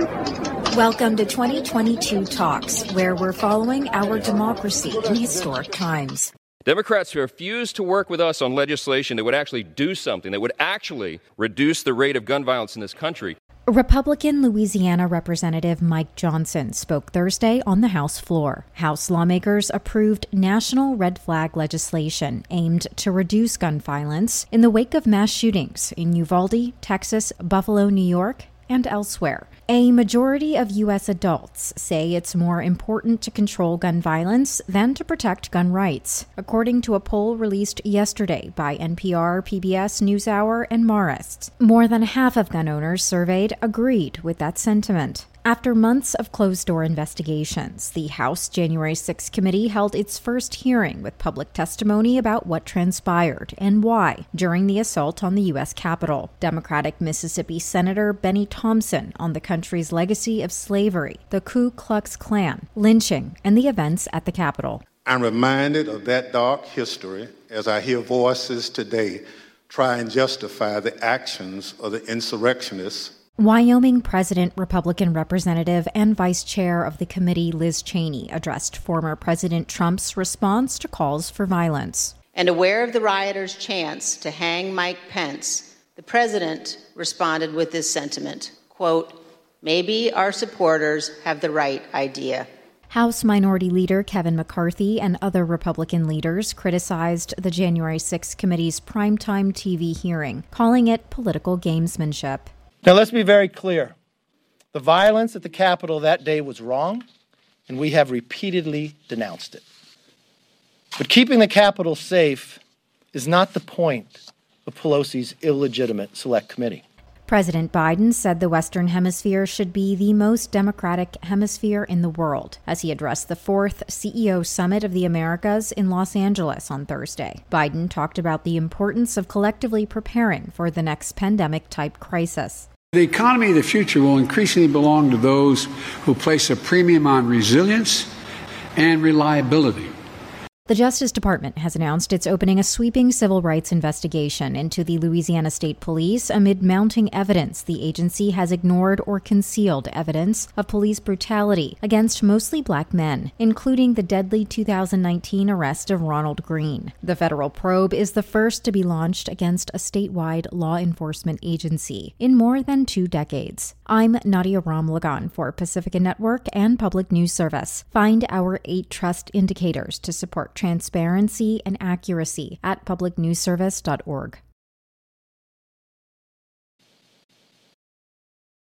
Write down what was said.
Welcome to 2022 Talks, where we're following our democracy in historic times. Democrats refuse to work with us on legislation that would actually do something, that would actually reduce the rate of gun violence in this country. Republican Louisiana Representative Mike Johnson spoke Thursday on the House floor. House lawmakers approved national red flag legislation aimed to reduce gun violence in the wake of mass shootings in Uvalde, Texas, Buffalo, New York, and elsewhere. A majority of U.S. adults say it's more important to control gun violence than to protect gun rights, according to a poll released yesterday by NPR, PBS NewsHour, and Marist. More than half of gun owners surveyed agreed with that sentiment. After months of closed door investigations, the House January 6 committee held its first hearing with public testimony about what transpired and why during the assault on the U.S. Capitol. Democratic Mississippi Senator Bennie Thompson on the country's legacy of slavery, the Ku Klux Klan, lynching, and the events at the Capitol. I'm reminded of that dark history as I hear voices today try and justify the actions of the insurrectionists Wyoming President, Republican Representative, and Vice Chair of the committee Liz Cheney addressed former President Trump's response to calls for violence. And aware of the rioters' chants to hang Mike Pence, the president responded with this sentiment quote, Maybe our supporters have the right idea. House Minority Leader Kevin McCarthy and other Republican leaders criticized the January 6 committee's primetime TV hearing, calling it political gamesmanship. Now, let's be very clear. The violence at the Capitol that day was wrong, and we have repeatedly denounced it. But keeping the Capitol safe is not the point of Pelosi's illegitimate select committee. President Biden said the Western Hemisphere should be the most democratic hemisphere in the world as he addressed the fourth CEO Summit of the Americas in Los Angeles on Thursday. Biden talked about the importance of collectively preparing for the next pandemic type crisis. The economy of the future will increasingly belong to those who place a premium on resilience and reliability. The Justice Department has announced it's opening a sweeping civil rights investigation into the Louisiana State Police amid mounting evidence the agency has ignored or concealed evidence of police brutality against mostly black men, including the deadly 2019 arrest of Ronald Greene. The federal probe is the first to be launched against a statewide law enforcement agency in more than two decades. I'm Nadia Ramlagan for Pacifica Network and Public News Service. Find our eight trust indicators to support transparency and accuracy at publicnewsservice.org.